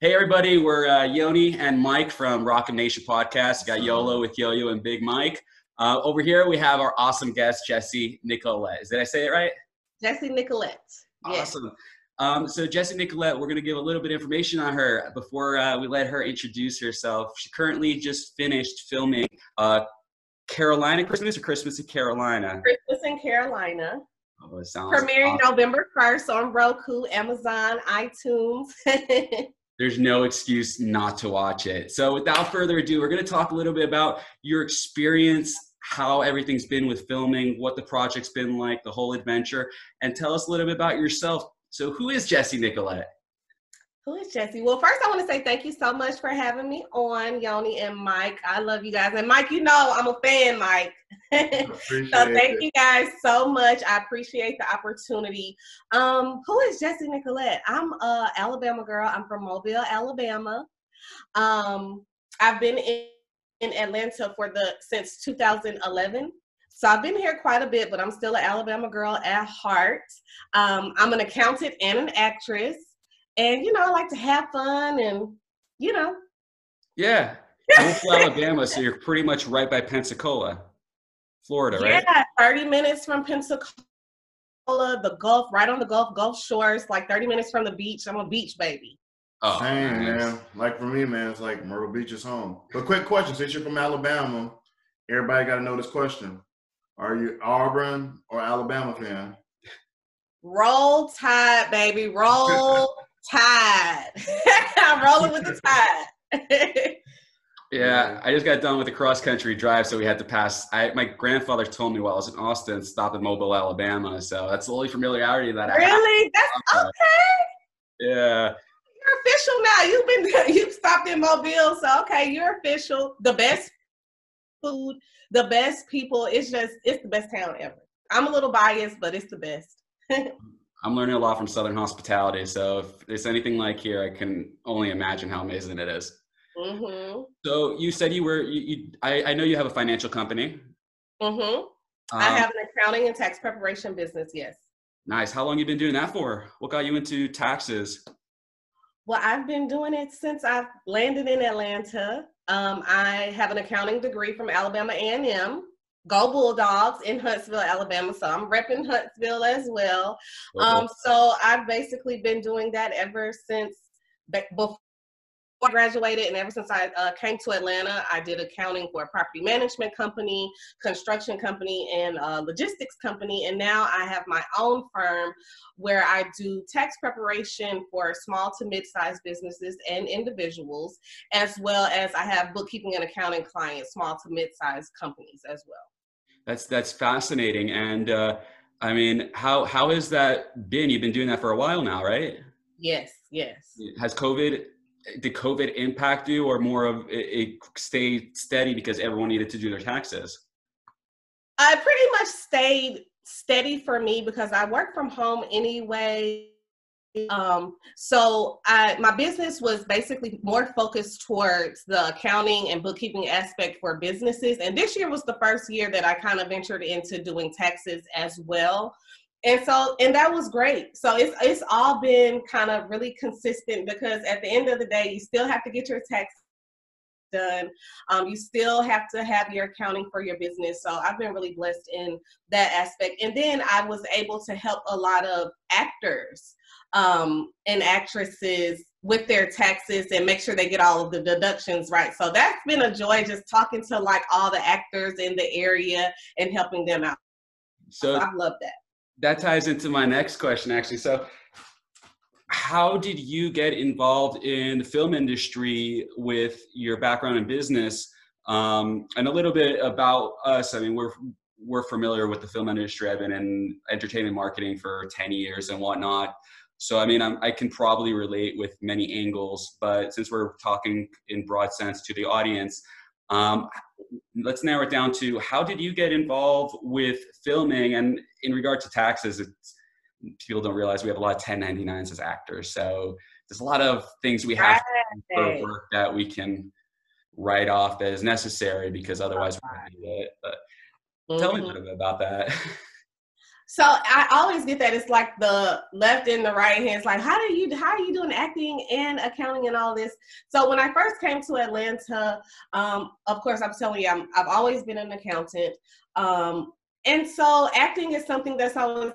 Hey everybody, we're uh, Yoni and Mike from Rock and Nation Podcast. Got Yolo with Yo-Yo and Big Mike. Uh, over here we have our awesome guest Jesse Nicolette. Did I say it right? Jesse Nicolette. Awesome. Um, so Jesse Nicolette, we're going to give a little bit of information on her before uh, we let her introduce herself. She currently just finished filming uh, Carolina Christmas or Christmas in Carolina. Christmas in Carolina. Oh, it sounds Premiering awesome. November 1st on Roku, Amazon, iTunes. there's no excuse not to watch it. So without further ado, we're going to talk a little bit about your experience, how everything's been with filming, what the project's been like, the whole adventure, and tell us a little bit about yourself. So who is Jesse Nicolette? Who is Jesse? Well, first I want to say thank you so much for having me on, Yoni and Mike. I love you guys. And Mike, you know I'm a fan, Mike. so thank you guys so much. I appreciate the opportunity. Um, who is Jesse Nicolette? I'm a Alabama girl. I'm from Mobile, Alabama. Um, I've been in, in Atlanta for the since 2011. So I've been here quite a bit, but I'm still an Alabama girl at heart. Um, I'm an accountant and an actress. And you know, I like to have fun and you know. Yeah. I'm from Alabama, so you're pretty much right by Pensacola, Florida, right? Yeah, 30 minutes from Pensacola, the Gulf, right on the Gulf, Gulf Shores, like 30 minutes from the beach. I'm a beach baby. Oh, Same, nice. man. Like for me, man, it's like Myrtle Beach is home. But quick question: since you're from Alabama, everybody got to know this question: Are you Auburn or Alabama fan? Roll Tide, baby. Roll Tide. I'm rolling with the tide. Yeah, I just got done with a cross country drive, so we had to pass. I, my grandfather told me while I was in Austin, stop in Mobile, Alabama. So that's the only familiarity that I have. really? That's Okay. okay. Yeah. You're official now. You've been you've stopped in Mobile, so okay, you're official. The best food, the best people. It's just it's the best town ever. I'm a little biased, but it's the best. I'm learning a lot from Southern hospitality. So if there's anything like here, I can only imagine how amazing it is. Mhm. So you said you were, you, you I, I know you have a financial company. Mhm. I Um, have an accounting and tax preparation business. Yes. Nice. How long you been doing that for? What got you into taxes? Well, I've been doing it since I've landed in Atlanta. Um, I have an accounting degree from Alabama A&M. Go Bulldogs in Huntsville, Alabama. So I'm repping Huntsville as well. Um, so I've basically been doing that ever since be- before I graduated, and ever since I uh, came to Atlanta, I did accounting for a property management company, construction company, and a logistics company. And now I have my own firm where I do tax preparation for small to mid-sized businesses and individuals, as well as I have bookkeeping and accounting clients, small to mid-sized companies as well. That's that's fascinating. And uh, I mean, how how has that been? You've been doing that for a while now, right? Yes, yes. Has COVID did COVID impact you, or more of it, it stayed steady because everyone needed to do their taxes? I pretty much stayed steady for me because I work from home anyway. Um, so I my business was basically more focused towards the accounting and bookkeeping aspect for businesses. And this year was the first year that I kind of ventured into doing taxes as well. And so and that was great. So it's it's all been kind of really consistent because at the end of the day, you still have to get your tax done. Um, you still have to have your accounting for your business. So I've been really blessed in that aspect. And then I was able to help a lot of actors um, and actresses with their taxes and make sure they get all of the deductions right. So that's been a joy just talking to like all the actors in the area and helping them out. So I love that. that ties into my next question, actually. So, how did you get involved in the film industry with your background in business? Um, and a little bit about us. I mean, we're we're familiar with the film industry. I've been in entertainment marketing for ten years and whatnot. So, I mean, I'm, I can probably relate with many angles. But since we're talking in broad sense to the audience, um, let's narrow it down to how did you get involved with filming? And in regard to taxes, it's people don't realize we have a lot of 1099s as actors. So there's a lot of things we have Right. for work that we can write off that is necessary because otherwise we don't need it. But tell me a Mhm. little bit about that. So I always get that it's like the left and the right hands. Like, how do you how are you doing acting and accounting and all this? So when I first came to Atlanta, um, of course I'm telling you, I'm, I've always been an accountant, um, and so acting is something that's always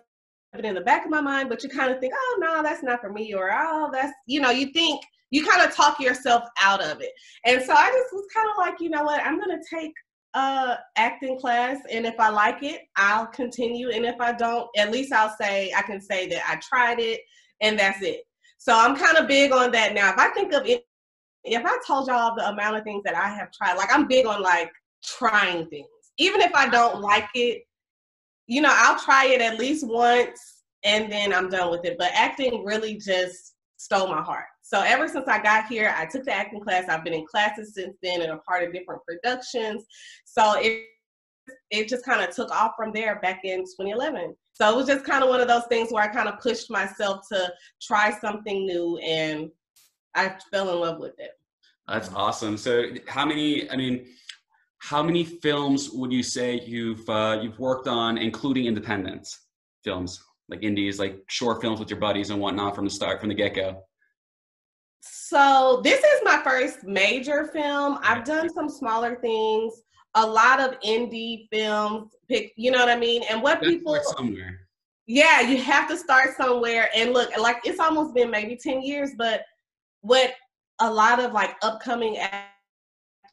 been in the back of my mind. But you kind of think, oh no, that's not for me, or oh that's you know you think you kind of talk yourself out of it. And so I just was kind of like, you know what, I'm gonna take uh acting class and if i like it i'll continue and if i don't at least i'll say i can say that i tried it and that's it so i'm kind of big on that now if i think of it if i told y'all the amount of things that i have tried like i'm big on like trying things even if i don't like it you know i'll try it at least once and then i'm done with it but acting really just stole my heart so ever since I got here, I took the acting class. I've been in classes since then and a part of different productions. So it it just kind of took off from there back in 2011. So it was just kind of one of those things where I kind of pushed myself to try something new and I fell in love with it. That's awesome. So how many, I mean, how many films would you say you've uh, you've worked on, including independent films, like indies, like short films with your buddies and whatnot from the start, from the get go? So this is my first major film. I've done some smaller things, a lot of indie films. Pick, you know what I mean? And what people somewhere. Yeah, you have to start somewhere. And look, like it's almost been maybe ten years, but what a lot of like upcoming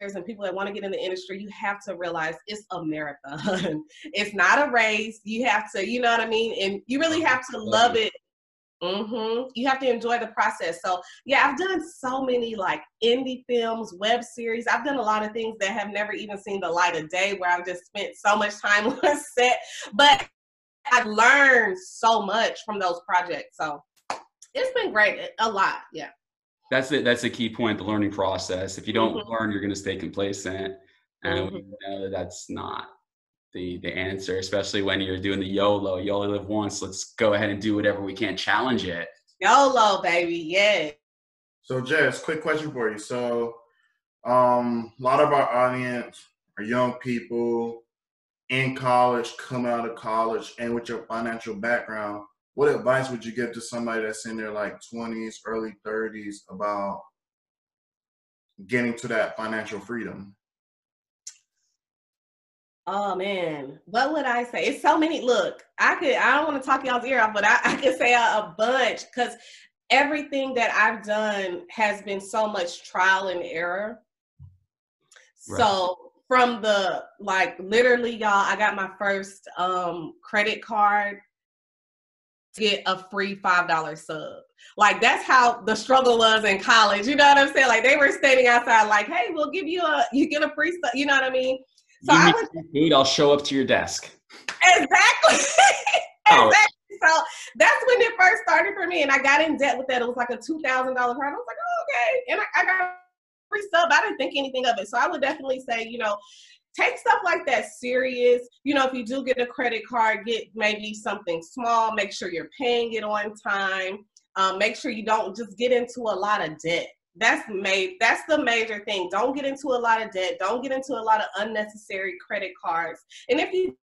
actors and people that want to get in the industry, you have to realize it's a marathon. it's not a race. You have to, you know what I mean? And you really have to love it Mm-hmm. You have to enjoy the process. So yeah, I've done so many like indie films, web series. I've done a lot of things that have never even seen the light of day where I've just spent so much time on set. But I've learned so much from those projects. So it's been great. A lot. Yeah. That's it. That's a key point, the learning process. If you don't mm-hmm. learn, you're gonna stay complacent. And mm-hmm. we know that's not the the answer, especially when you're doing the YOLO. You only live once. Let's go ahead and do whatever we can. Challenge it. YOLO, baby. Yeah. So, Jess, quick question for you. So, um, a lot of our audience are young people in college, coming out of college, and with your financial background. What advice would you give to somebody that's in their like 20s, early 30s about getting to that financial freedom? Oh man, what would I say? It's so many. Look, I could. I don't want to talk y'all's ear off, but I, I could say a, a bunch because everything that I've done has been so much trial and error. Right. So from the like literally y'all, I got my first um credit card to get a free five dollar sub. Like that's how the struggle was in college. You know what I'm saying? Like they were standing outside, like, "Hey, we'll give you a you get a free sub." You know what I mean? So I was food, I'll show up to your desk. Exactly. Oh. exactly. So that's when it first started for me. And I got in debt with that. It was like a two thousand dollar card. I was like, oh, okay. And I, I got free stuff. I didn't think anything of it. So I would definitely say, you know, take stuff like that serious. You know, if you do get a credit card, get maybe something small. Make sure you're paying it on time. Um, make sure you don't just get into a lot of debt. That's made that's the major thing. Don't get into a lot of debt. Don't get into a lot of unnecessary credit cards. And if you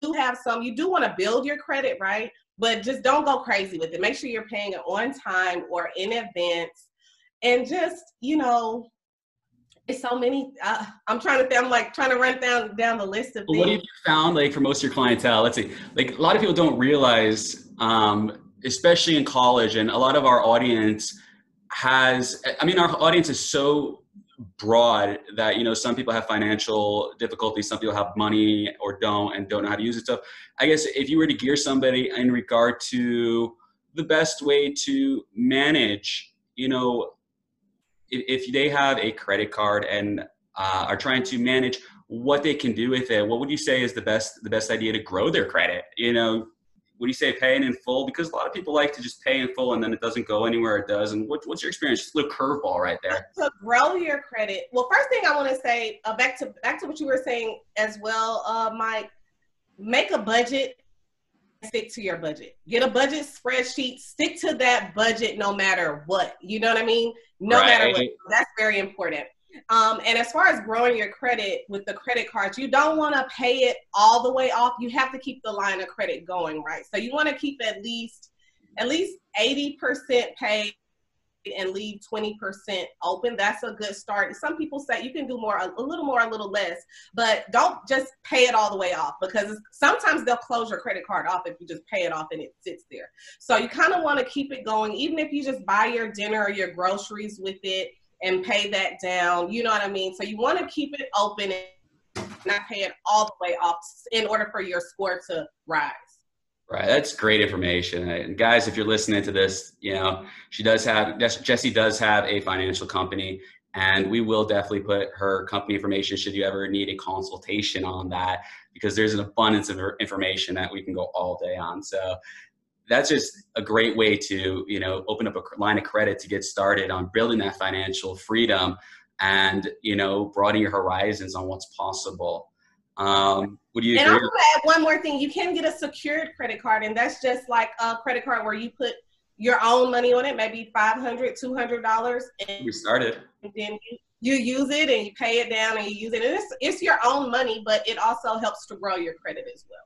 do have some you do want to build your credit right? But just don't go crazy with it. Make sure you're paying it on time or in advance. And just you know it's so many uh, i'm trying to i'm like trying to run down down the list of things. what have you found like for most of your clientele let's see like a lot of people don't realize um especially in college and a lot of our audience has i mean our audience is so broad that you know some people have financial difficulties some people have money or don't and don't know how to use it so i guess if you were to gear somebody in regard to the best way to manage you know if, they have a credit card and uh, are trying to manage what they can do with it what would you say is the best the best idea to grow their credit you know would you say paying in full? Because a lot of people like to just pay in full and then it doesn't go anywhere it does. And what, what's your experience? Just a little curveball right there. To grow your credit. Well, first thing I want to say, uh, back to back to what you were saying as well, uh, Mike. Make a budget. Stick to your budget. Get a budget spreadsheet. Stick to that budget no matter what. You know what I mean? No right. matter what. That's very important. Um, and as far as growing your credit with the credit cards, you don't want to pay it all the way off. You have to keep the line of credit going, right? So you want to keep at least at least 80% paid and leave 20% open. That's a good start. Some people say you can do more, a little more, a little less, but don't just pay it all the way off because sometimes they'll close your credit card off if you just pay it off and it sits there. So you kind of want to keep it going, even if you just buy your dinner or your groceries with it and pay that down. You know what I mean? So you want to keep it open and not pay it all the way off in order for your score to rise. Right, that's great information. And guys, if you're listening to this, you know she does have Jesse does have a financial company, and we will definitely put her company information should you ever need a consultation on that, because there's an abundance of information that we can go all day on. So that's just a great way to you know open up a line of credit to get started on building that financial freedom and you know broaden your horizons on what's possible um, would you and i'm going to add one more thing you can get a secured credit card and that's just like a credit card where you put your own money on it maybe 500 200 dollars and we started and then you, you use it and you pay it down and you use it and it's, it's your own money but it also helps to grow your credit as well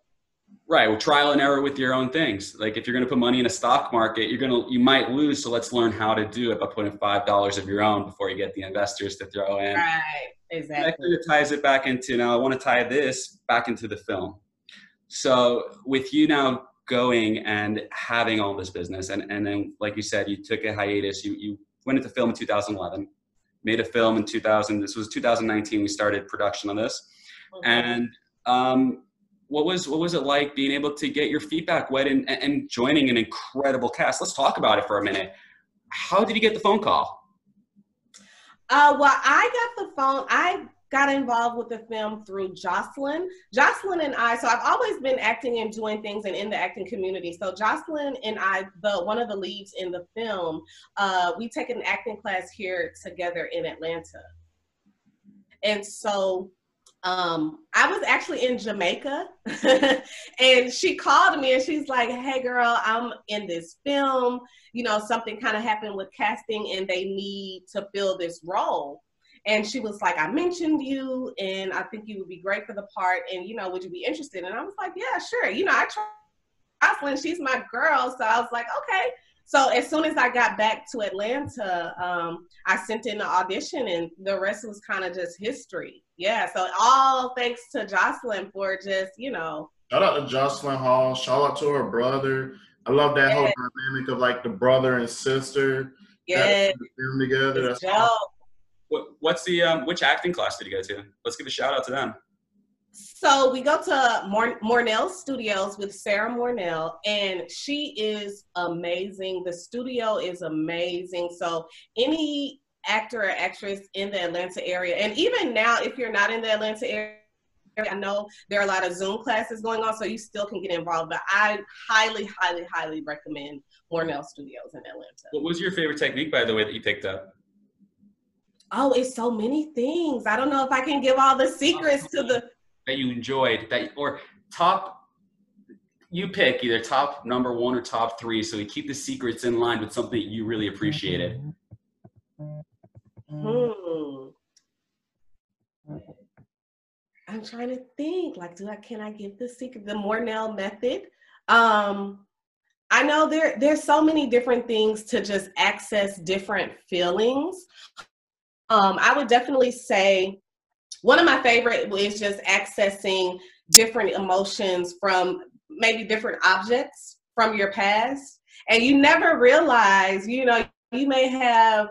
Right. Well, trial and error with your own things. Like if you're going to put money in a stock market, you're going to, you might lose. So let's learn how to do it by putting $5 of your own before you get the investors to throw in. Right. Exactly. That ties it back into, now I want to tie this back into the film. So with you now going and having all this business and, and then, like you said, you took a hiatus, you, you went into film in 2011, made a film in 2000, this was 2019. We started production on this. Okay. And, um, what was what was it like being able to get your feet back wet and, and joining an incredible cast? Let's talk about it for a minute. How did you get the phone call? Uh, well, I got the phone. I got involved with the film through Jocelyn. Jocelyn and I, so I've always been acting and doing things and in the acting community. So Jocelyn and I, the one of the leads in the film, uh, we take an acting class here together in Atlanta. And so um, I was actually in Jamaica and she called me and she's like, Hey girl, I'm in this film. You know, something kind of happened with casting and they need to fill this role. And she was like, I mentioned you and I think you would be great for the part. And, you know, would you be interested? And I was like, Yeah, sure. You know, I tried Jocelyn, she's my girl. So I was like, okay. So as soon as I got back to Atlanta, um, I sent in the audition, and the rest was kind of just history. Yeah. So all thanks to Jocelyn for just you know. Shout out to Jocelyn Hall. Shout out to her brother. I love that whole dynamic of like the brother and sister. Yeah. Them together. That's awesome. What, what's the um, which acting class did you go to? Let's give a shout out to them. So we go to Mor- Mornell Studios with Sarah Mornell, and she is amazing. The studio is amazing. So any actor or actress in the Atlanta area, and even now, if you're not in the Atlanta area, I know there are a lot of Zoom classes going on, so you still can get involved. But I highly, highly, highly recommend Mornell Studios in Atlanta. What was your favorite technique, by the way, that you picked up? Oh, it's so many things. I don't know if I can give all the secrets to the that you enjoyed that or top you pick either top number one or top three so we keep the secrets in line with something you really appreciated mm-hmm. Hmm. i'm trying to think like do i can i give the secret the mornell method um i know there there's so many different things to just access different feelings um i would definitely say one of my favorite is just accessing different emotions from maybe different objects from your past. And you never realize, you know, you may have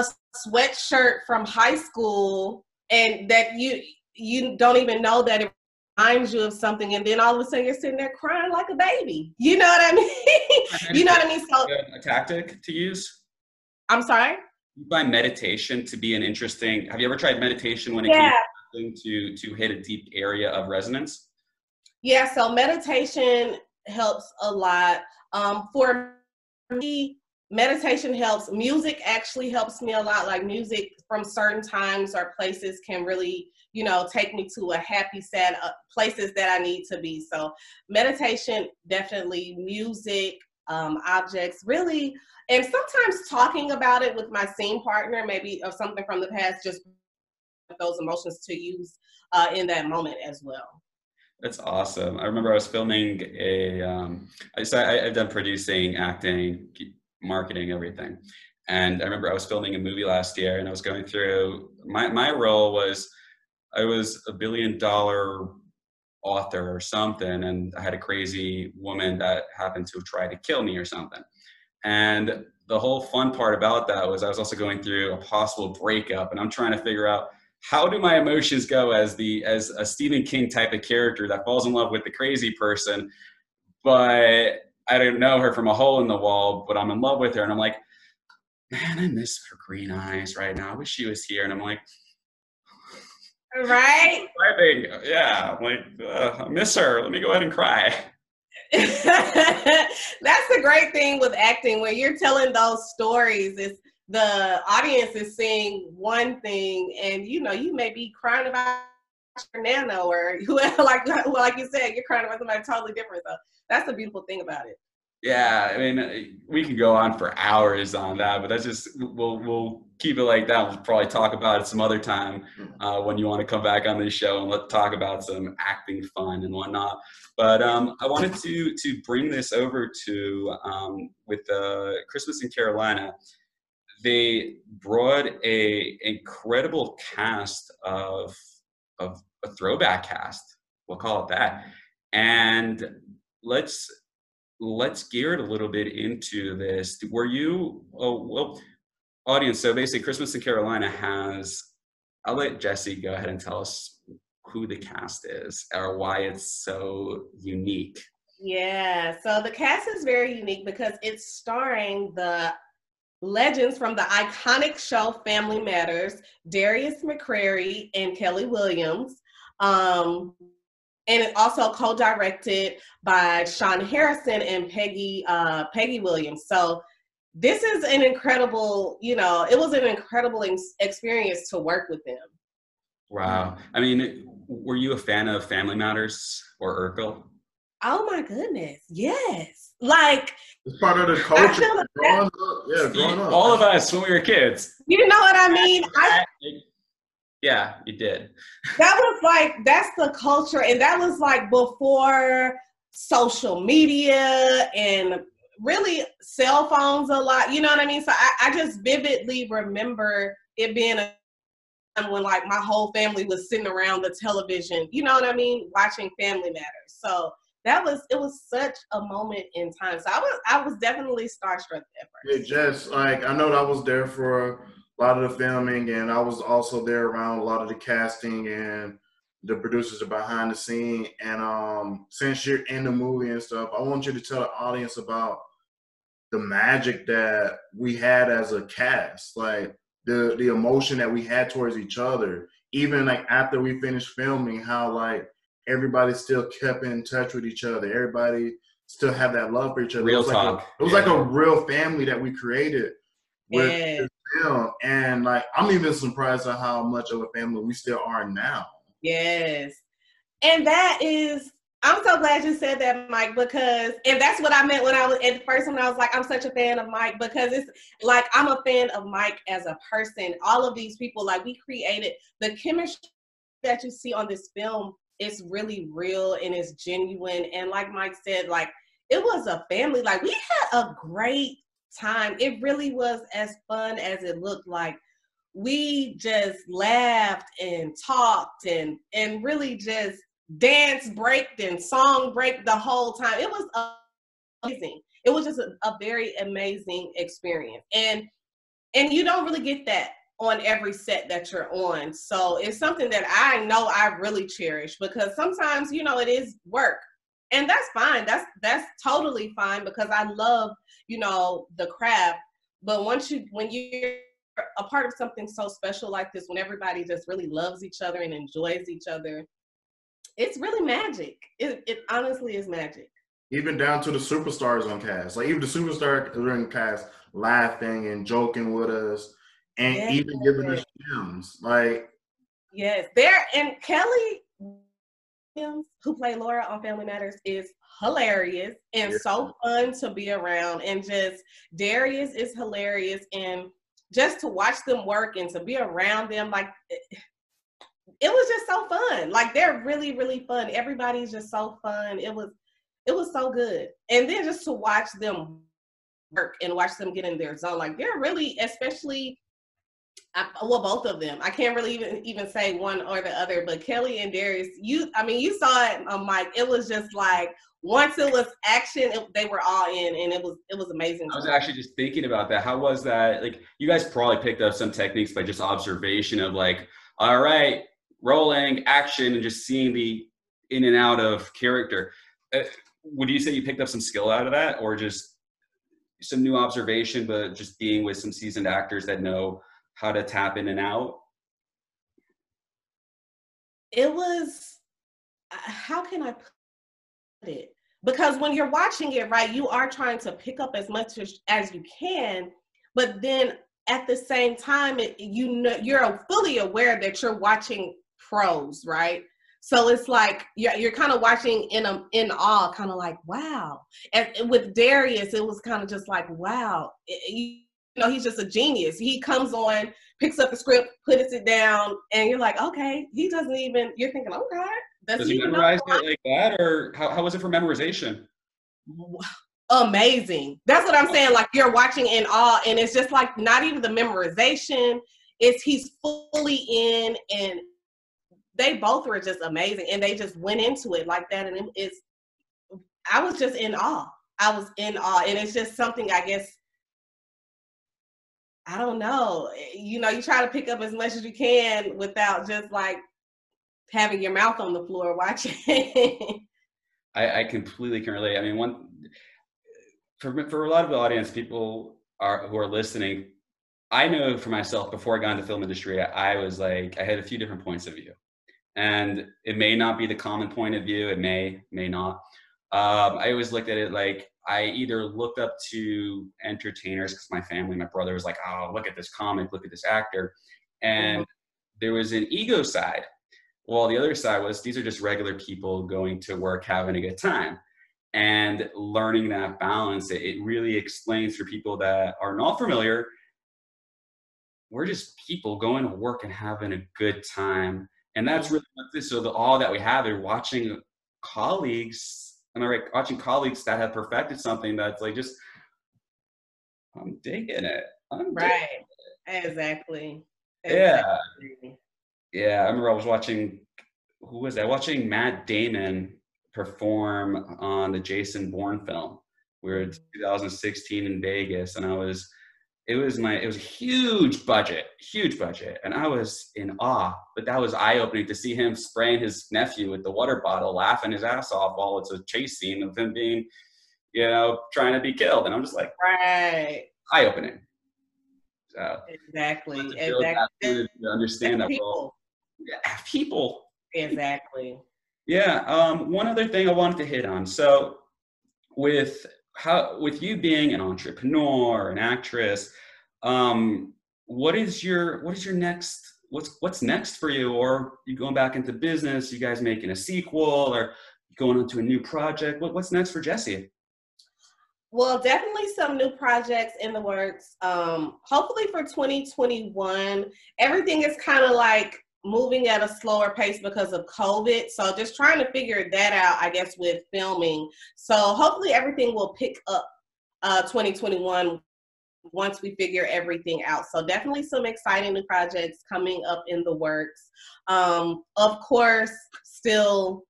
a sweatshirt from high school and that you you don't even know that it reminds you of something and then all of a sudden you're sitting there crying like a baby. You know what I mean? you know what I mean? So a tactic to use? I'm sorry? you find meditation to be an interesting have you ever tried meditation when it yeah. came to to hit a deep area of resonance yeah so meditation helps a lot um, for me meditation helps music actually helps me a lot like music from certain times or places can really you know take me to a happy sad uh, places that i need to be so meditation definitely music um, objects, really, and sometimes talking about it with my scene partner, maybe of something from the past, just those emotions to use uh, in that moment as well. That's awesome. I remember I was filming a. Um, I, so I, I've done producing, acting, marketing, everything. And I remember I was filming a movie last year, and I was going through. My my role was, I was a billion dollar author or something, and I had a crazy woman that happened to try to kill me or something. And the whole fun part about that was I was also going through a possible breakup, and I'm trying to figure out how do my emotions go as the as a Stephen King type of character that falls in love with the crazy person, but I don't know her from a hole in the wall, but I'm in love with her, and I'm like, man, I miss her green eyes right now. I wish she was here, and I'm like, right? Yeah, I'm like, uh, I miss her. Let me go ahead and cry. That's the great thing with acting when you're telling those stories. Is the audience is seeing one thing and you know you may be crying about your nana or whoever like like you said you're crying about somebody totally different so that's the beautiful thing about it. Yeah i mean we can go on for hours on that but that's just we'll we'll keep it like that. We'll probably talk about it some other time uh, when you want to come back on this show and let's talk about some acting fun and whatnot. But um, i wanted to to bring this over to um, with uh, christmas in carolina. They brought a incredible cast of of a throwback cast. We'll call it that. And let's let's gear it a little bit into this. Were you oh well audience, so basically Christmas in Carolina has I'll let Jesse go ahead and tell us who the cast is or why it's so unique. Yeah, so the cast is very unique because it's starring the legends from the iconic show Family Matters, Darius McCrary and Kellie Williams. Um, and it also co-directed by Sean Harrison and Peggy uh, Peggy Williams. So this is an incredible, you know, it was an incredible experience to work with them. Wow. I mean, were you a fan of Family Matters or Urkel? Oh my goodness. Yes. Like it's part of the culture. growing up, yeah, growing up. All of us when we were kids. You know what I mean? I, yeah, you did. That was like that's the culture, and that was like before social media and really cell phones a lot. You know what I mean? So I, I just vividly remember it being a time when like my whole family was sitting around the television. You know what I mean? Watching Family Matters. So that was it was such a moment in time. So I was I was definitely starstruck at first. Yeah, just like I know I was there for a lot of the filming and I was also there around a lot of the casting and the producers are behind the scene. And um since you're in the movie and stuff, I want you to tell the audience about the magic that we had as a cast. Like the the emotion that we had towards each other. Even like after we finished filming, how like everybody still kept in touch with each other. Everybody still had that love for each other. Real it was talk. Like a, it was yeah. like a real family that we created with yeah. film. And like I'm even surprised at how much of a family we still are now. Yes. And that is I'm so glad you said that, Mike, because and that's what I meant when I was at first when I was like, I'm such a fan of Mike because it's like I'm a fan of Mike as a person. All of these people, like we created the chemistry that you see on this film it's really real and it's genuine. And like Mike said, like it was a family. Like we had a great time. It really was as fun as it looked like. We just laughed and talked and and really just dance breaked and song break the whole time. It was amazing. It was just a, a very amazing experience. And and you don't really get that on every set that you're on. So it's something that I know I really cherish because sometimes, you know, it is work. And that's fine. That's that's totally fine because I love, you know, the craft. But once you when you're a part of something so special like this, when everybody just really loves each other and enjoys each other, it's really magic. It, it honestly is magic. Even down to the superstars on cast. Like even the superstars in cast laughing and joking with us and yes. even giving us gems. Like yes, there and Kellie who played Laura on Family Matters, is hilarious and yeah. so fun to be around. And just Darius is hilarious. And just to watch them work and to be around them, like eh, it was just so fun. Like they're really, really fun. Everybody's just so fun. It was it was so good. And then just to watch them work and watch them get in their zone. Like they're really, especially I, well, both of them. I can't really even even say one or the other, but Kellie and Darius, you, I mean, you saw it on Mike. It was just like once it was action, it, they were all in, and it was it was amazing. I was actually just thinking about that. How was that? Like, you guys probably picked up some techniques by just observation of like, all right, rolling, action, and just seeing the in and out of character. Uh, would you say you picked up some skill out of that, or just some new observation, but just being with some seasoned actors that know how to tap in and out? It was, uh, how can I put it? Because when you're watching it, right, you are trying to pick up as much as, as you can, but then at the same time, it, you know, you're fully aware that you're watching pros, right? So it's like you're, you're kind of watching in a, in awe, kind of like wow. And with Darius, it was kind of just like wow. It, know, he's just a genius. He comes on, picks up the script, puts it down, and you're like, okay. He doesn't even. You're thinking, oh, okay. Does, Does he, he memorize it like that, or how, how was it for memorization? Amazing. That's what I'm saying. Like you're watching in awe, and it's just like not even the memorization. It's he's fully in, and they both were just amazing and they just went into it like that and it's i was just in awe i was in awe and it's just something i guess i don't know. Eh, you know you try to pick up as much as you can without just like having your mouth on the floor watching. I, I completely can relate. I mean one for, for a lot of the audience people are who are listening I know for myself before I got into film industry, I was like, I had a few different points of view. And it may not be the common point of view it may may not um, i always looked at it like i either looked up to entertainers because my family my brother was like oh look at this comic look at this actor. And mm-hmm. there was an ego side. Well the other side was these are just regular people going to work having a good time. And learning that balance it, it really explains for people that are not familiar we're just people going to work and having a good time. And that's really what this, so the all that we have are watching colleagues, am I right? Watching colleagues that have perfected something that's like just, I'm digging it. I'm right. It. Exactly. Yeah. Yeah. I remember I was watching, who was that? Watching Matt Damon perform on the Jason Bourne film. We were in mm-hmm. 2016 in Vegas, and I was it was my it was a huge budget huge budget and i was in awe but that was eye-opening to see him spraying his nephew with the water bottle laughing his ass off while it's a chase scene of him being you know trying to be killed and i'm just like right. eye-opening. So exactly exactly. to understand that people. yeah people. Exactly. Yeah um one other thing i wanted to hit on. So with how with you being an entrepreneur, an actress, um, what is your what is your next what's what's next for you? Or you going back into business? You guys making a sequel or going into a new project? What, what's next for Jesse? Well, definitely some new projects in the works. Um, hopefully for 2021, everything is kind of like moving at a slower pace because of COVID. So just trying to figure that out, I guess, with filming. So hopefully everything will pick up uh, 2021 once we figure everything out. So definitely some exciting new projects coming up in the works. Um, of course, still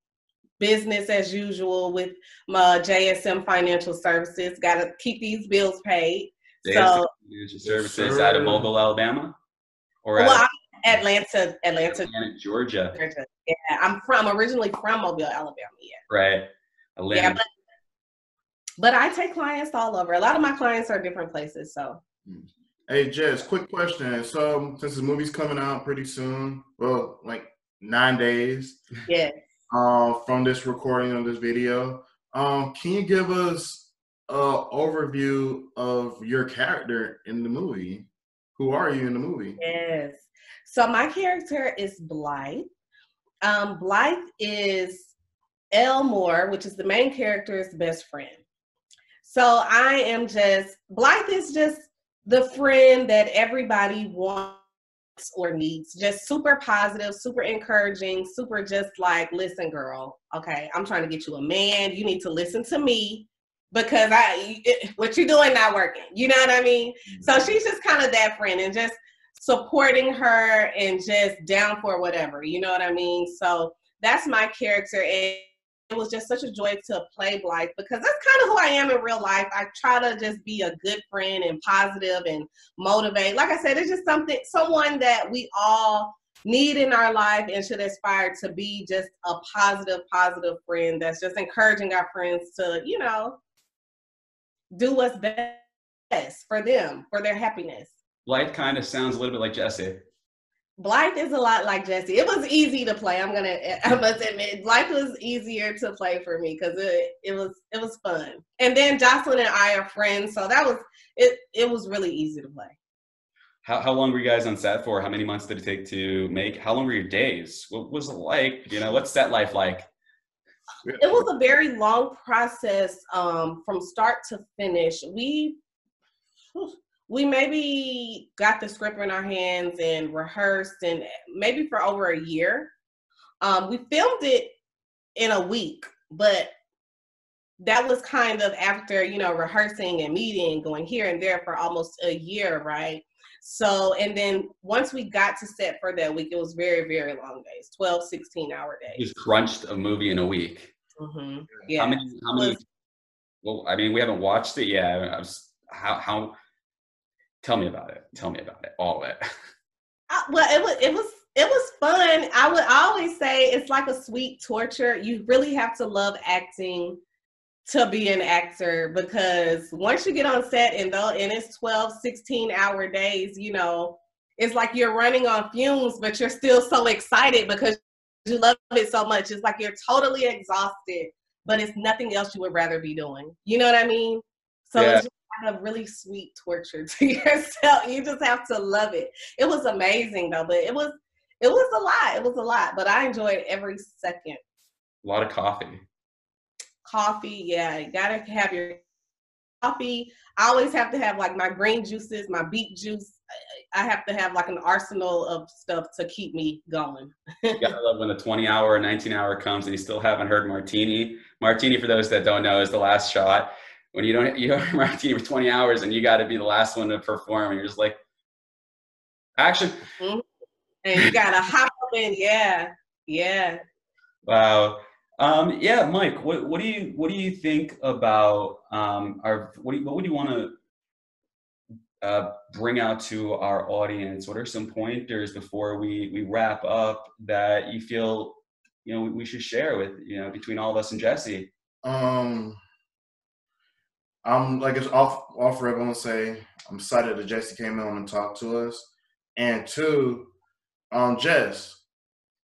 business as usual with my JSM Financial Services. Got to keep these bills paid. JSM so, Financial Services out of Mobile, Alabama, or well, Atlanta, Atlanta, Atlanta Georgia. Georgia. Yeah, I'm from originally from Mobile, Alabama. Yeah. Right. Atlanta. Yeah, but, but I take clients all over. A lot of my clients are different places. So. Hmm. Hey Jess, quick question. So since the movie's coming out pretty soon, well, like nine days. Yeah. Uh, from this recording of this video, um, can you give us a overview of your character in the movie? Who are you in the movie? Yes. So my character is Blythe. Um, Blythe is Elmore, which is the main character's best friend. So I am just, Blythe is just the friend that everybody wants or needs. Just super positive, super encouraging, super just like, listen, girl, okay, I'm trying to get you a man. You need to listen to me because I it, what you're doing not working. You know what I mean? So mm-hmm. she's just kind of that friend and just supporting her and just down for whatever. You know what I mean? So that's my character and it was just such a joy to play Blythe because that's kind of who I am in real life. I try to just be a good friend and positive and motivate. Like I said, it's just something, someone that we all need in our life and should aspire to be just a positive, positive friend that's just encouraging our friends to, you know, do what's best for them, for their happiness. Blythe kind of sounds a little bit like Jesse. Blythe is a lot like Jesse. It was easy to play. I'm gonna, I must admit, Blythe was easier to play for me because it, it was, it was fun. And then Jocelyn and I are friends, so that was it. It was really easy to play. How how long were you guys on set for? How many months did it take to make? How long were your days? What was it like? You know, what's set life like? It was a very long process um, from start to finish. We we maybe got the script in our hands and rehearsed and maybe for over a year. Um, we filmed it in a week, but that was kind of after, you know, rehearsing and meeting, going here and there for almost a year, right? So, and then once we got to set for that week, it was very, very long days 12, 16 hour days. Just crunched a movie in a week. Mm-hmm. Yeah. How many, how many, well, I mean, we haven't watched it yet. How, how, Tell me about it. Tell me about it. All of it. Uh, well, it was it was it was fun. I would always say it's like a sweet torture. You really have to love acting to be an actor because once you get on set and though and it's 12 16 hour days you know it's like you're running on fumes but you're still so excited because you love it so much it's like you're totally exhausted but it's nothing else you would rather be doing you know what i mean so yeah. it's of really sweet torture to yourself. You just have to love it. It was amazing though, but it was it was a lot. It was a lot, but I enjoyed every second. A lot of coffee. Coffee, yeah. You gotta have your coffee. I always have to have like my green juices, my beet juice. I have to have like an arsenal of stuff to keep me going. you gotta love when the 20 hour, 19 hour comes and you still haven't heard martini. Martini, for those that don't know, is the last shot when you don't you don't martini for 20 hours and you got to be the last one to perform and you're just like action mm-hmm. and you gotta hop in yeah yeah. Wow. Um yeah mike what, what do you what do you think about um our what, do you, what would you want to uh, bring out to our audience? What are some pointers before we we wrap up that you feel you know we, we should share with you know between all of us and jesse? Um I'm like it's off off rip. I'm gonna say I'm excited that Jesse came in and talked to us. And two, um, Jess,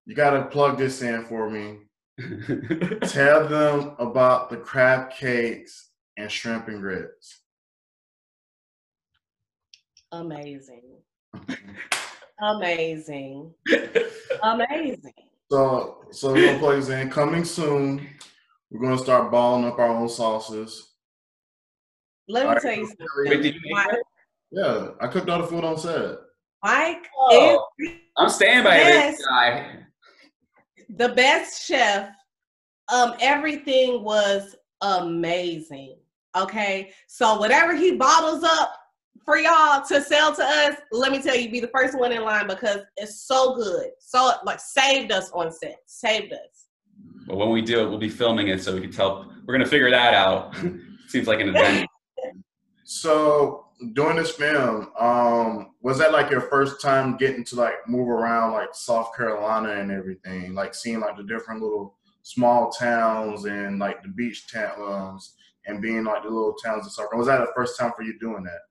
you gotta plug this in for me. Tell them about the crab cakes and shrimp and grits. Amazing. Amazing. Amazing. So so we're gonna plug this in. Coming soon. We're gonna start balling up our own sauces. Let me tell you something. Mike, yeah, I cooked all the food on set. Mike, oh, I'm staying by this guy. The best chef. Um, everything was amazing. Okay, so whatever he bottles up for y'all to sell to us, let me tell you, be the first one in line because it's so good. So like saved us on set, saved us. But when we do it, we'll be filming it so we can tell. We're gonna figure that out. Seems like an adventure. So during this film, um, was that like your first time getting to like move around like South Carolina and everything, like seeing like the different little small towns and like the beach towns and being like the little towns of South Carolina? Was that the first time for you doing that?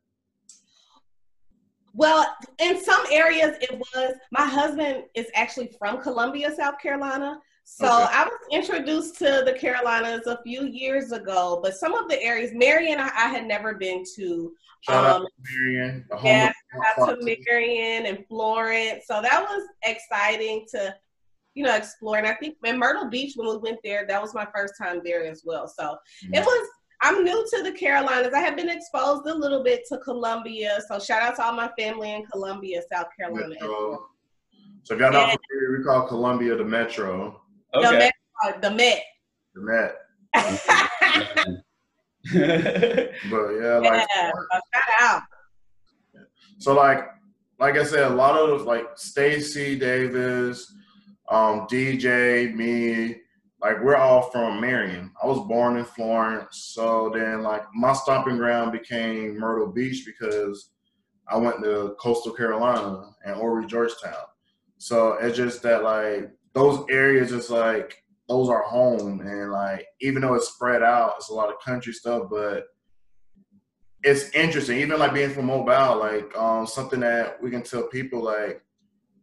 Well, in some areas it was. My husband is actually from Columbia, South Carolina. So okay. I was introduced to the Carolinas a few years ago, but some of the areas, Marion, I, I had never been to. Shout um, out to Marion. Yeah, shout out to Marion and Florence. So that was exciting to you know, explore. And I think in Myrtle Beach, when we went there, that was my first time there as well. So Mm-hmm. it was, I'm new to the Carolinas. I have been exposed a little bit to Columbia. So shout out to all my family in Columbia, South Carolina. Metro. So if y'all not familiar, we call Columbia the Metro, The Okay. Met. uh, The Met. the Met. But yeah, like yeah, so shout out. So like like I said, a lot of those like Stacy Davis, um, DJ, me, like we're all from Marion. I was born in Florence, so then like my stomping ground became Myrtle Beach because I went to Coastal Carolina and Horry, Georgetown. So it's just that like those areas just like those are home and like even though it's spread out, it's a lot of country stuff, but it's interesting. Even like being from Mobile, like um, something that we can tell people like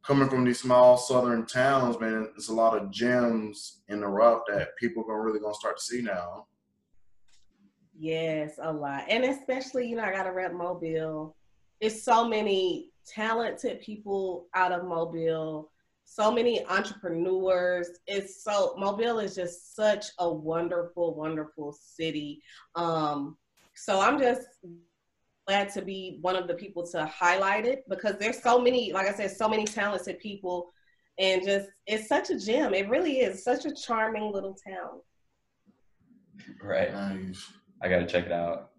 coming from these small southern towns, man, there's a lot of gems in the rough that people are really gonna start to see now. Yes, a lot. And especially, you know, I got to rep Mobile. It's so many talented people out of Mobile, so many entrepreneurs. It's so, Mobile is just such a wonderful, wonderful city. Um, so I'm just glad to be one of the people to highlight it because there's so many, like I said, so many talented people. And just, it's such a gem. It really is such a charming little town. right. Nice. I gotta check it out.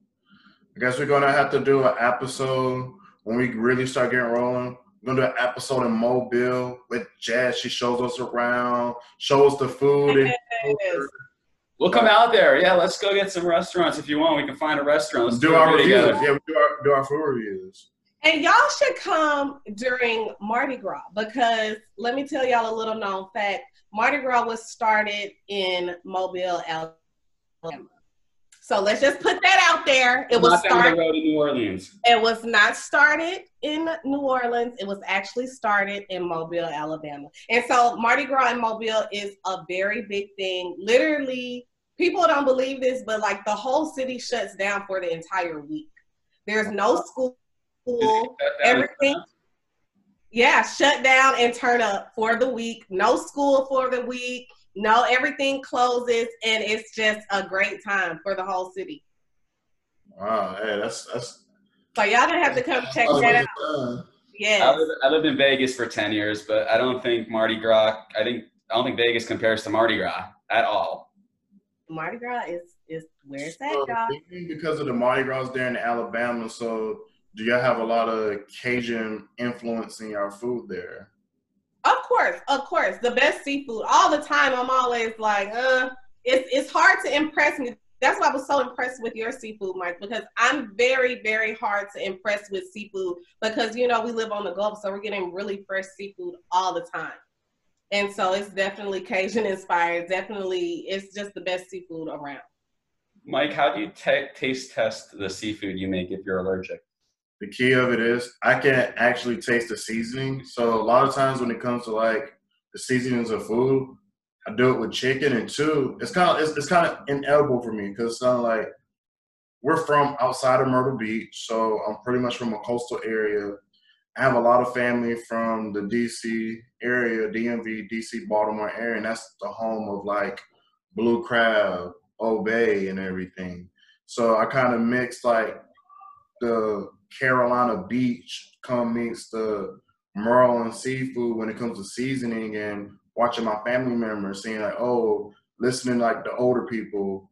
I guess we're gonna have to do an episode when we really start getting rolling. We're gonna do an episode in Mobile with Jazz. She shows us around, shows us the food and We'll come out there. Yeah, let's go get some restaurants if you want. We can find a restaurant. Let's do our reviews. together. Yeah, we do our, do our food reviews. And y'all should come during Mardi Gras because let me tell y'all a little known fact. Mardi Gras was started in Mobile, Alabama. So let's just put that out there. It was Not down the started. road in New Orleans. It was not started in New Orleans. It was actually started in Mobile, Alabama. And so Mardi Gras in Mobile is a very big thing. Literally, people don't believe this, but like the whole city shuts down for the entire week. There's no school. Everything. Yeah, shut down and turn up for the week. No school for the week. No, everything closes, and it's just a great time for the whole city. Wow, hey, that's that's. So y'all gonna have to come check that out. out. Yes. I lived, I lived in Vegas for 10 years, but I don't think Mardi Gras, I think, I don't think Vegas compares to Mardi Gras at all. Mardi Gras is is where it's at, So, y'all. because of the Mardi Gras there in Alabama, so do y'all have a lot of Cajun influence in your food there? Of course, of course, the best seafood all the time. I'm always like, uh, it's it's hard to impress me. That's why I was so impressed with your seafood, Mike, because I'm very, very hard to impress with seafood because you know we live on the Gulf, so we're getting really fresh seafood all the time. And so it's definitely Cajun inspired. Definitely, it's just the best seafood around. Mike, how do you ta taste test the seafood you make if you're allergic? The key of it is I can't actually taste the seasoning. So a lot of times when it comes to like the seasonings of food, I do it with chicken and two. It's kind of it's, it's kind of inedible for me because it's of like we're from outside of Myrtle Beach, so I'm pretty much from a coastal area. I have a lot of family from the DC area, DMV, DC, Baltimore area, and that's the home of like Blue Crab, Old Bay, and everything. So I kind of mix like the Carolina beach come meets the Maryland seafood when it comes to seasoning and watching my family members seeing like, oh, listening like the older people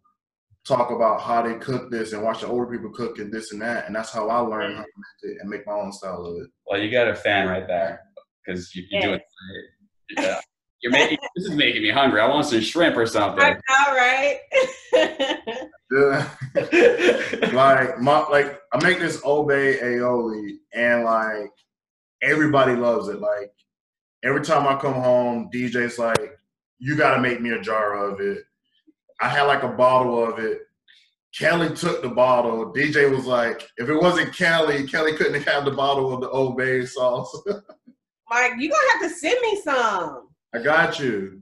talk about how they cook this and watch the older people cook it, this and that. And that's how I learned how to make it and make my own style of it. Well, you got a fan right there because you, you're doing it. Yeah. You're making this is making me hungry. I want some shrimp or something. All right. Yeah. Like my like I make this Old Bay aioli and like everybody loves it. Like every time I come home, DJ's like, you gotta make me a jar of it. I had like a bottle of it. Kellie took the bottle. DJ was like, if it wasn't Kellie, Kellie couldn't have had the bottle of the Old Bay sauce. Mike, you gonna have to send me some. I got you.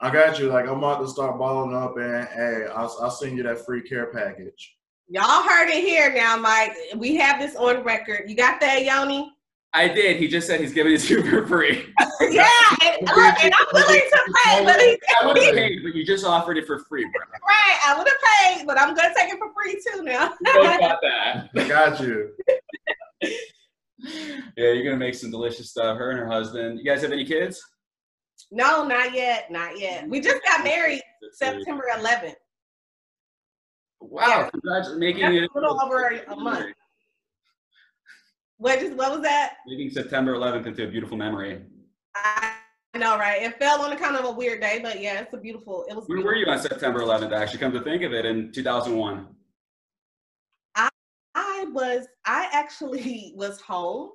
I got you. Like I'm about to start balling up, and hey, I'll, I'll send you that free care package. Y'all heard it here now, Mike. We have this on record. You got that, Yoni? I did. He just said he's giving it to you for free. yeah, and, look, and I'm willing to pay, but he, I would have paid, but you just offered it for free, bro. right, I would have paid, but I'm gonna take it for free too now. Both got that. I got you. Yeah, you're gonna make some delicious stuff. Her and her husband. You guys have any kids? no, not yet, not yet. We just got married September 11th. Wow! Yeah. Making Yeah, it a little over a month. What just what was that? Making September 11th into a beautiful memory. I know, right? It fell on a kind of a weird day, but yeah, it's a beautiful. It was. Where were you on September 11th? Actually, come to think of it, in 2001. I was. I actually was home.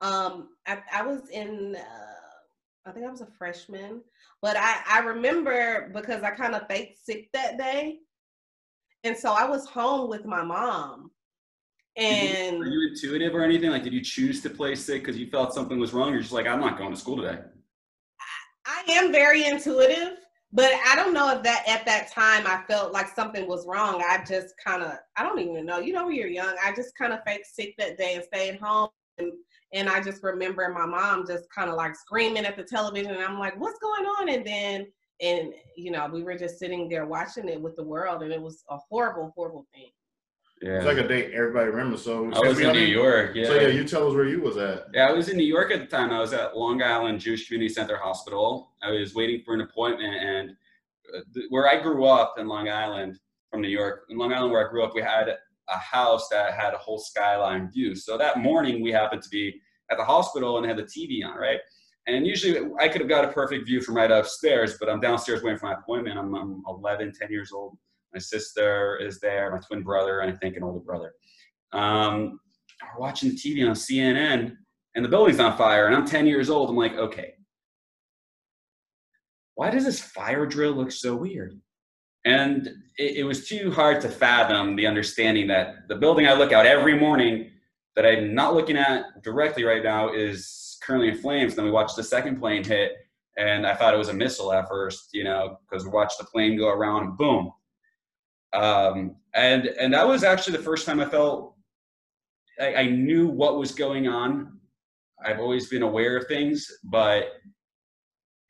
Um, I, I was in. Uh, I think I was a freshman, but I I remember because I kind of faked sick that day, and so I was home with my mom, and Were you intuitive or anything? Like, did you choose to play sick because you felt something was wrong? You're just like, I'm not going to school today. I am very intuitive, but I don't know if that at that time I felt like something was wrong. I just kind of, I don't even know. You know, when you're young, I just kind of faked sick that day and stayed home. And, and I just remember my mom just kind of like screaming at the television. And I'm like, what's going on? And then, and, you know, we were just sitting there watching it with the world. And it was a horrible, horrible thing. Yeah. It's like a date everybody remembers. So I was in New York. Yeah. So yeah, you tell us where you was at. Yeah, I was in New York at the time. I was at Long Island Jewish Community Center Hospital. I was waiting for an appointment, and uh, th- where I grew up in Long Island, from New York, in Long Island, where I grew up, we had a house that had a whole skyline view. So that morning, we happened to be at the hospital and had the TV on, right? And usually, I could have got a perfect view from right upstairs, but I'm downstairs waiting for my appointment. I'm, I'm 11, 10 years old. My sister is there, my twin brother, and I think an older brother. Um, we're watching the TV on CNN, and the building's on fire, and I'm 10 years old. I'm like, okay, why does this fire drill look so weird? And it, it was too hard to fathom the understanding that the building I look out every morning that I'm not looking at directly right now is currently in flames. Then we watched the second plane hit, and I thought it was a missile at first, you know, because we watched the plane go around and boom. Um, and and that was actually the first time I felt I, I knew what was going on. I've always been aware of things, but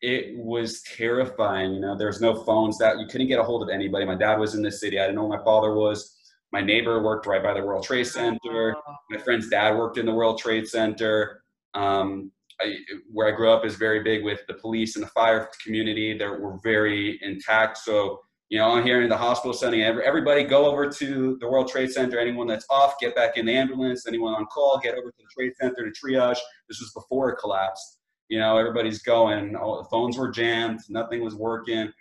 it was terrifying. You know, there's no phones that you couldn't get a hold of anybody. My dad was in the city. I didn't know who my father was. My neighbor worked right by the World Trade Center. My friend's dad worked in the World Trade Center. Um, I, where I grew up is very big with the police and the fire community. They were very intact. So, you know, I'm here in the hospital setting. Everybody go over to the World Trade Center. Anyone that's off, get back in the ambulance. Anyone on call, get over to the Trade Center to triage. This was before it collapsed. You know, everybody's going. All the phones were jammed. Nothing was working.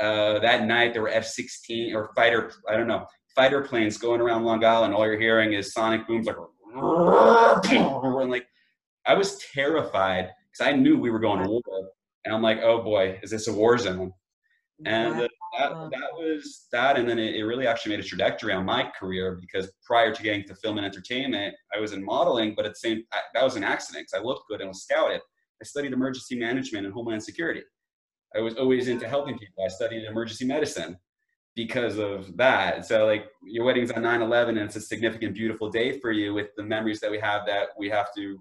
Uh, that night there were F-16 or fighter. I don't know fighter planes going around Long Island. All you're hearing is sonic booms like, and like I was terrified because I knew we were going to war, and I'm like, oh boy, is this a war zone? And uh, that, that was that, and then it, it really actually made a trajectory on my career because prior to getting to film and entertainment, I was in modeling, but at the same I, that was an accident because I looked good and was scouted. I studied emergency management and homeland security. I was always into helping people. I studied emergency medicine because of that. So like your wedding's on 9-11 and it's a significant, beautiful day for you with the memories that we have that we have to,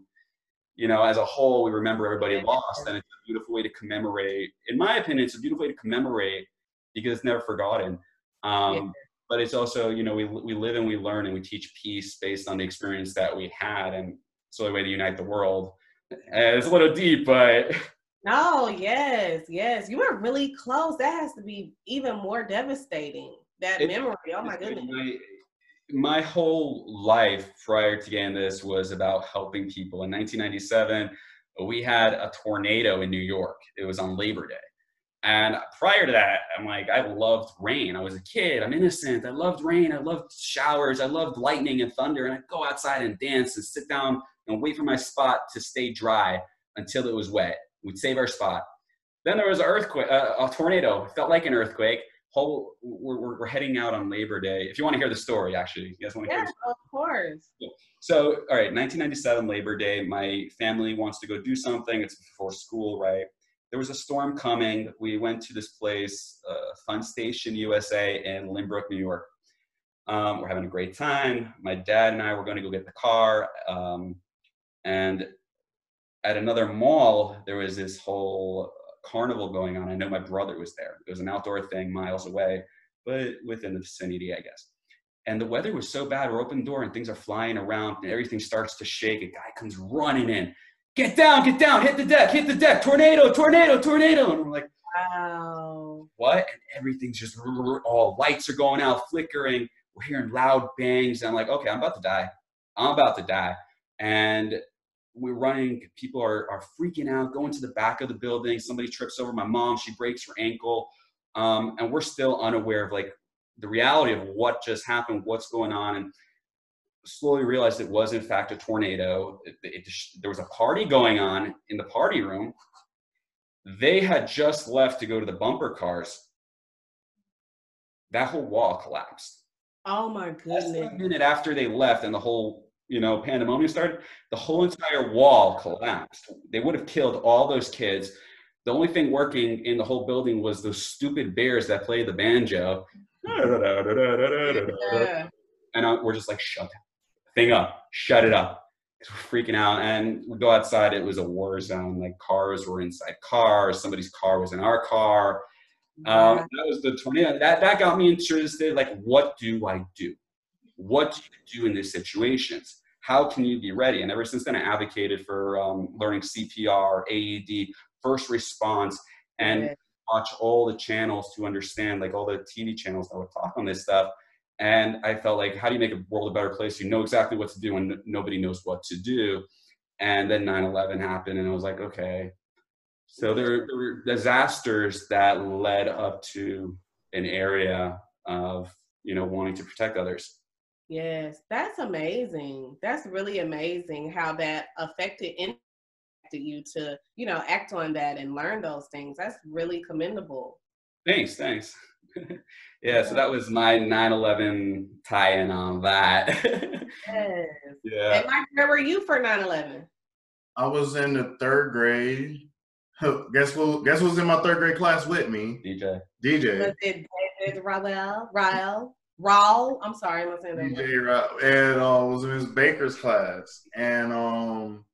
you know, as a whole, we remember everybody lost. And it's a beautiful way to commemorate. In my opinion, it's a beautiful way to commemorate because it's never forgotten. Um, yeah. But it's also, you know, we, we live and we learn and we teach peace based on the experience that we had. And it's the only way to unite the world. And it's a little deep, but no, yes, yes. You were really close. That has to be even more devastating. That it, memory. Oh my goodness. My, my whole life prior to getting this was about helping people. In 1997, we had a tornado in New York. It was on Labor Day. And prior to that, I'm like, I loved rain. I was a kid. I'm innocent. I loved rain. I loved showers. I loved lightning and thunder. And I'd go outside and dance and sit down and wait for my spot to stay dry until it was wet. We'd save our spot. Then there was an earthquake, uh, a tornado. It felt like an earthquake. Whole, we're, we're, we're, heading out on Labor Day. If you want to hear the story, actually, you guys want to yeah, hear? of course. So, all right, 1997 Labor Day. My family wants to go do something. It's before school, right? There was a storm coming. We went to this place, uh, Fun Station USA in Lynbrook, New York. Um, we're having a great time. My dad and I were going to go get the car. Um, And at another mall, there was this whole carnival going on. I know my brother was there. It was an outdoor thing miles away, but within the vicinity, I guess. And the weather was so bad. We're open the door and things are flying around and everything starts to shake. A guy comes running in. Get down, get down, hit the deck, hit the deck, tornado, tornado, tornado. And we're like, wow. What? And everything's just all lights are going out, flickering. We're hearing loud bangs. And I'm like, okay, I'm about to die. I'm about to die. And we're running. People are, are freaking out, going to the back of the building. Somebody trips over my mom. She breaks her ankle. Um, and we're still unaware of like the reality of what just happened, what's going on. And slowly realized it was in fact a tornado. It, it, there was a party going on in the party room. They had just left to go to the bumper cars. That whole wall collapsed. Oh my goodness! a minute after they left, and the whole you know pandemonium started, the whole entire wall collapsed. They would have killed all those kids. The only thing working in the whole building was those stupid bears that play the banjo. Yeah. And I, we're just like, shut that thing up, shut it up. We're freaking out. And we go outside, it was a war zone. Like cars were inside cars, somebody's car was in our car. Um, that was the tornado. That, that got me interested. Like, what do I do? What do you do in these situations? How can you be ready? And ever since then, I advocated for um, learning CPR, AED, first response, and watch all the channels to understand, like all the TV channels that would talk on this stuff and I felt like, how do you make a world a better place? You know exactly what to do, and nobody knows what to do. And then 9 11 happened, and I was like, okay. So there, there were disasters that led up to an area of, you know, wanting to protect others. Yes, that's amazing. That's really amazing how that affected impacted you to, you know, act on that and learn those things. That's really commendable. Thanks, thanks. yeah, so that was my 9/11 tie-in on that. yes. Yeah. And Mike, where were you for 9/11? I was in the third grade. Guess who? Guess who was in my third grade class with me? DJ. DJ. Was it David Raul? Raul? Raul? I'm sorry, I'm not saying that. DJ Raul, and uh, was in Miss Baker's class, and um,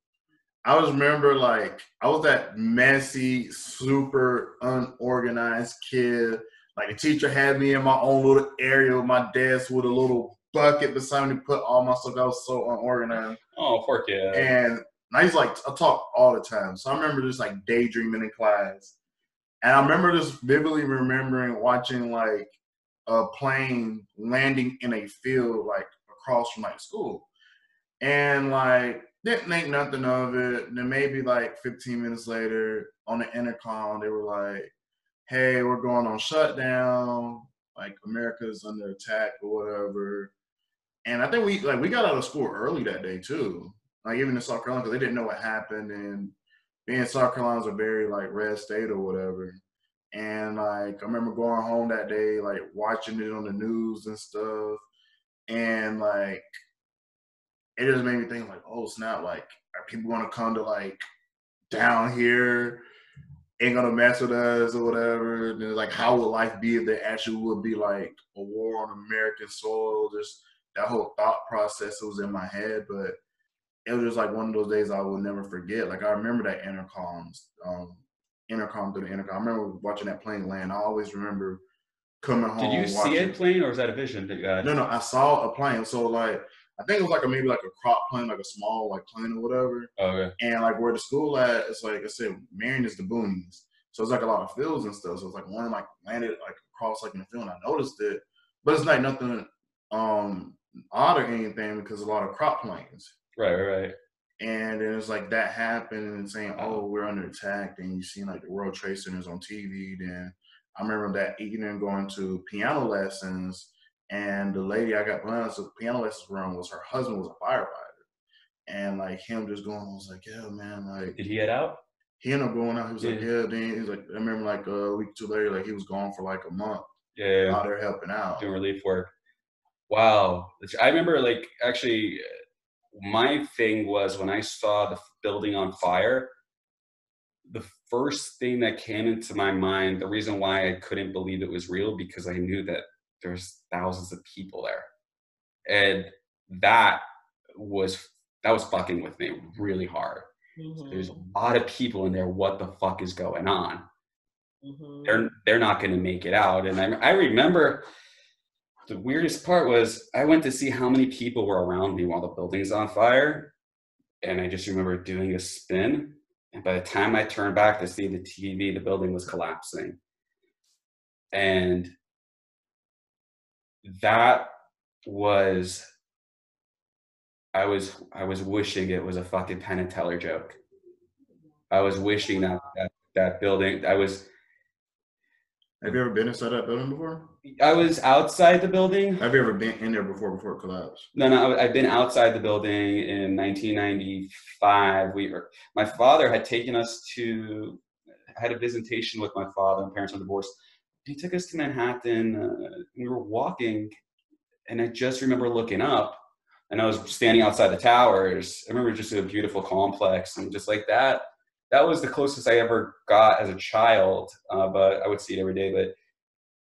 I was remember like I was that messy, super unorganized kid like the teacher had me in my own little area with my desk with a little bucket beside me to put all my stuff. I was so unorganized. Oh, poor kid. And I used like I talk all the time. So I remember just like daydreaming in class. And I remember just vividly remembering watching like a plane landing in a field like across from like school. And like didn't think nothing of it. And then maybe like 15 minutes later on the intercom, they were like, hey, we're going on shutdown, like America's under attack or whatever. And I think we like we got out of school early that day too. Like even in South Carolina, because they didn't know what happened, and being South Carolina's a very like red state or whatever. And like I remember going home that day, like watching it on the news and stuff, and like it just made me think like, oh snap, like are people gonna come to like down here ain't gonna mess with us or whatever. And like, how would life be if there actually would be like a war on American soil? Just that whole thought process was in my head, but it was just like one of those days I will never forget. Like I remember that intercoms um, intercom through the intercom. I remember watching that plane land. I always remember coming home. Did you see a plane, or is that a vision that you had? No, no, I saw a plane. So like I think it was like a maybe like a crop plane, like a small like plane or whatever. Okay. And like where the school at, it's like I said, Marion is the boonies. So it's like a lot of fields and stuff. So it's like one like landed like across like in the field and I noticed it. But it's like nothing um odd or anything because a lot of crop planes. Right, right, And then it's like that happened and saying, Oh, we're under attack and you see like the World Trade Centers on TV. Then I remember that evening going to piano lessons and the lady I got piano, so piano lessons from was her husband was a firefighter. And like him just going, I was like, yeah, man, like. Did he get out? He ended up going out. He was yeah. like, yeah. Then he's like, I remember like a week or two later, like he was gone for like a month. Yeah. Out there helping out. Doing relief work. Wow. I remember like actually, my thing was when I saw the building on fire. The first thing that came into my mind, the reason why I couldn't believe it was real, because I knew that there's thousands of people there and that was that was fucking with me really hard. Mhm. There's a lot of people in there. What the fuck is going on? Mhm. They're they're not going to make it out. And I I remember the weirdest part was I went to see how many people were around me while the building's on fire, and I just remember doing a spin. And by the time I turned back to see the TV, the building was collapsing. And that was I was I was wishing it was a fucking Penn and Teller joke. I was wishing that that, that building I was Have you ever been inside that building before? I was outside the building. Have you ever been in there before before it collapsed? No, no, I- I've been outside the building in 1995. We were, my father had taken us to, had a visitation with my father. My parents were divorced. He took us to Manhattan. Uh, we were walking, and I just remember looking up, and I was standing outside the towers. I remember just a beautiful complex, and just like that. That was the closest I ever got as a child. Uh, but I would see it every day. But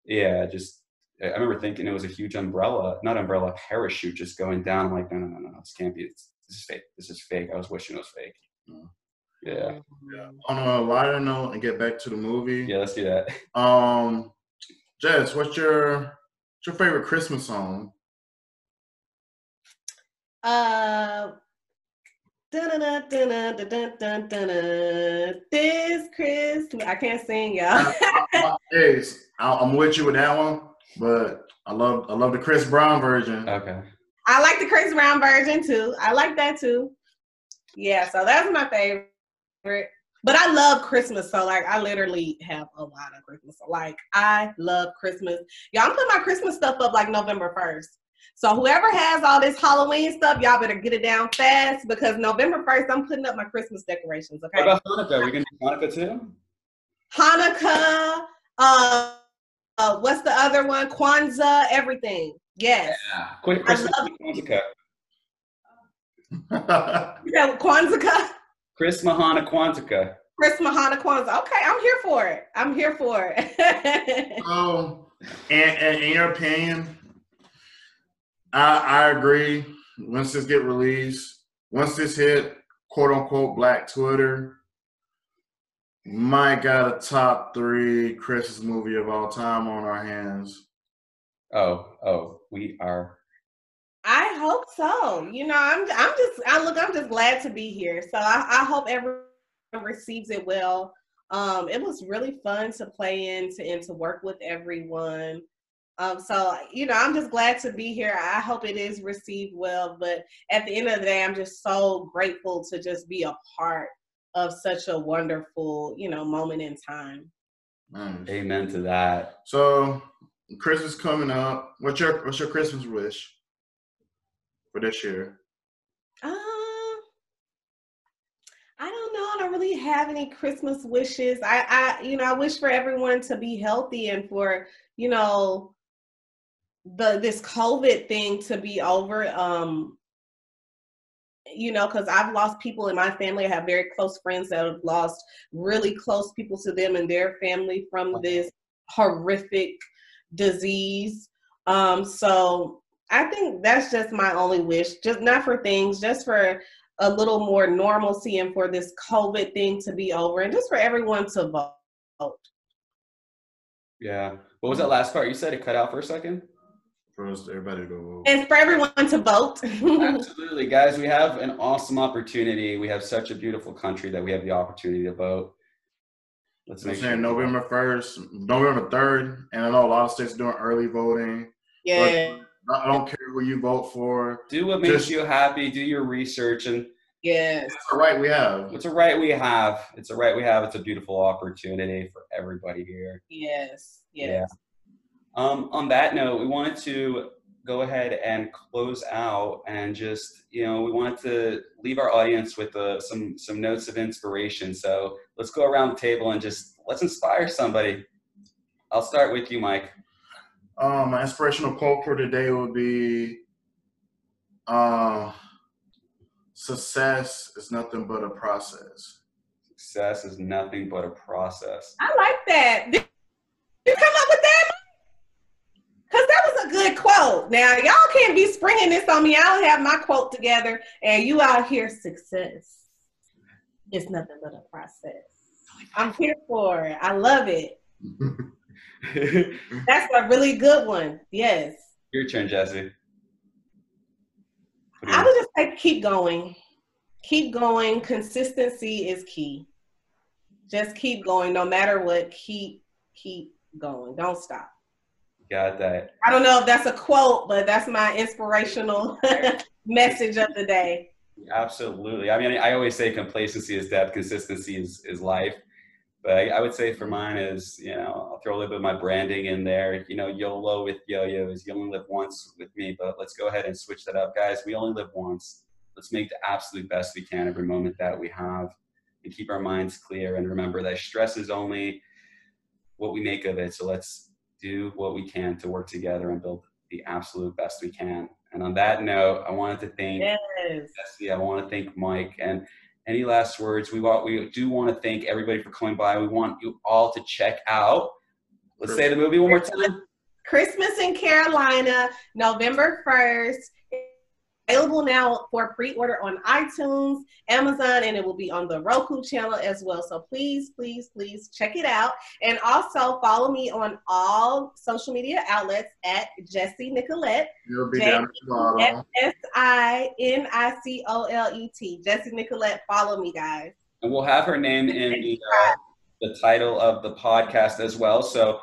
yeah, just I I remember thinking it was a huge umbrella, not umbrella, parachute just going down. I'm like, no, no, no, no, no, this can't be. This, this is fake. This is fake. I was wishing it was fake. Mm. Yeah, Mhm. On a lighter note, and get back to the movie. yeah. Let's do that. Um, Jess, what's your what's your favorite Christmas song? Uh. This Christmas, I can't sing, y'all. Hey, I- I'm with you with that one, but I love I love the Chris Brown version. Okay. I like the Chris Brown version too. I like that too. Yeah, so that's my favorite. But I love Christmas, so like I literally have a lot of Christmas. Like I love Christmas. Y'all, I'm putting my Christmas stuff up like November 1st. So whoever has all this Halloween stuff, y'all better get it down fast because November 1st, I'm putting up my Christmas decorations. Okay. What about Hanukkah? Are we gonna do Hanukkah too? Hanukkah, uh, uh, what's the other one? Kwanzaa, everything. Yes. Yeah. Quick, I Christmas love- Hanukkah. Yeah, Kwanzaa. Chris Mahana Kwanzaa. Chris Mahana Kwanzaa. Okay, I'm here for it. I'm here for it. so, and, and in your opinion, I I agree. Once this get released, once this hit quote unquote Black Twitter, might got a top three Christmas movie of all time on our hands. Oh, oh, we are. I hope so. You know, I'm I'm just I look, I'm just glad to be here. So I, I hope everyone receives it well. Um, it was really fun to play in to and to work with everyone. Um, so you know, I'm just glad to be here. I hope it is received well. But at the end of the day, I'm just so grateful to just be a part of such a wonderful, you know, moment in time. Nice. Amen to that. So Christmas coming up. What's your what's your Christmas wish for this year? Um, I don't know. I don't really have any Christmas wishes. I, I, you know, I wish for everyone to be healthy and for, you know, the this COVID thing to be over. Um, you know, because I've lost people in my family. I have very close friends that have lost really close people to them and their family from this horrific disease. Um, so I think that's just my only wish, just not for things, just for a little more normalcy and for this COVID thing to be over and just for everyone to vote. Yeah. What was that last part? You said it cut out for a second. For us, everybody to vote. And for everyone to vote. Absolutely, guys. We have an awesome opportunity. We have such a beautiful country that we have the opportunity to vote. Let's I'm make saying sure. November first, November third, and I know a lot of states doing early voting. yeah. I don't care who you vote for. Do what makes Just- you happy. Do your research, and Yes. It's the right we have. it's a right we have. It's a right we have. It's a beautiful opportunity for everybody here. Yes. Yeah. Yes. Um, on that note, we wanted to go ahead and close out, and just you know, we wanted to leave our audience with uh, some some notes of inspiration. So let's go around the table and just let's inspire somebody. I'll start with you, Mike. Um, my inspirational quote for today would be, uh, "Success is nothing but a process." Success is nothing but a process. I like that. Did you come up with that? Because that was a good quote. Now, y'all can't be springing this on me. I don't have my quote together, and you out here success. It's nothing but a process. I'm here for it. I love it. That's a really good one. Yes. Your turn, Jesse. I would just say keep going. Keep going. Consistency is key. Just keep going no matter what. Keep keep going. Don't stop. Got that. I don't know if that's a quote, but that's my inspirational message of the day. Absolutely. I mean, I always say complacency is death, consistency is, is life. But I, I, would say for mine is, you know, I'll throw a little bit of my branding in there. You know, YOLO with Yo-Yo is you only live once with me, but let's go ahead and switch that up. Guys, we only live once. Let's make the absolute best we can every moment that we have and keep our minds clear and remember that stress is only what we make of it. So let's do what we can to work together and build the absolute best we can. And on that note, I wanted to thank yes. Jesse, I want to thank Mike and any last words? We want we do want to thank everybody for coming by. We want you all to check out. Let's say the movie one more time. Christmas in Carolina, November 1st available now for pre-order on iTunes, Amazon, and it will be on the Roku channel as well. So please, please, please check it out. And also follow me on all social media outlets at Jessie Nicolette. You'll be down tomorrow. S-I-N-I-C-O-L-E-T. Jessie Nicolette. Follow me, guys. And we'll have her name in the, uh, the title of the podcast as well. So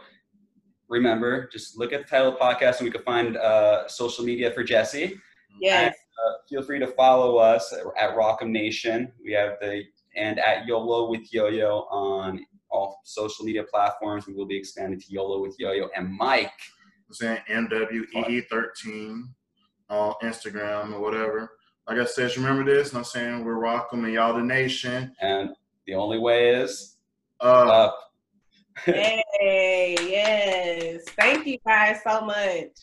remember, just look at the title of the podcast and we can find uh, social media for Jesse. Yes. And, uh, feel free to follow us at Rockham Nation. We have the and at YOLO with Yo-Yo on all social media platforms. We will be expanding to YOLO with Yo-Yo and Mike. I'm saying MWEE13 on Instagram or whatever. Like I said, remember this. I'm saying we're Rockham and y'all the nation. And the only way is uh, up. hey, yes. Thank you guys so much.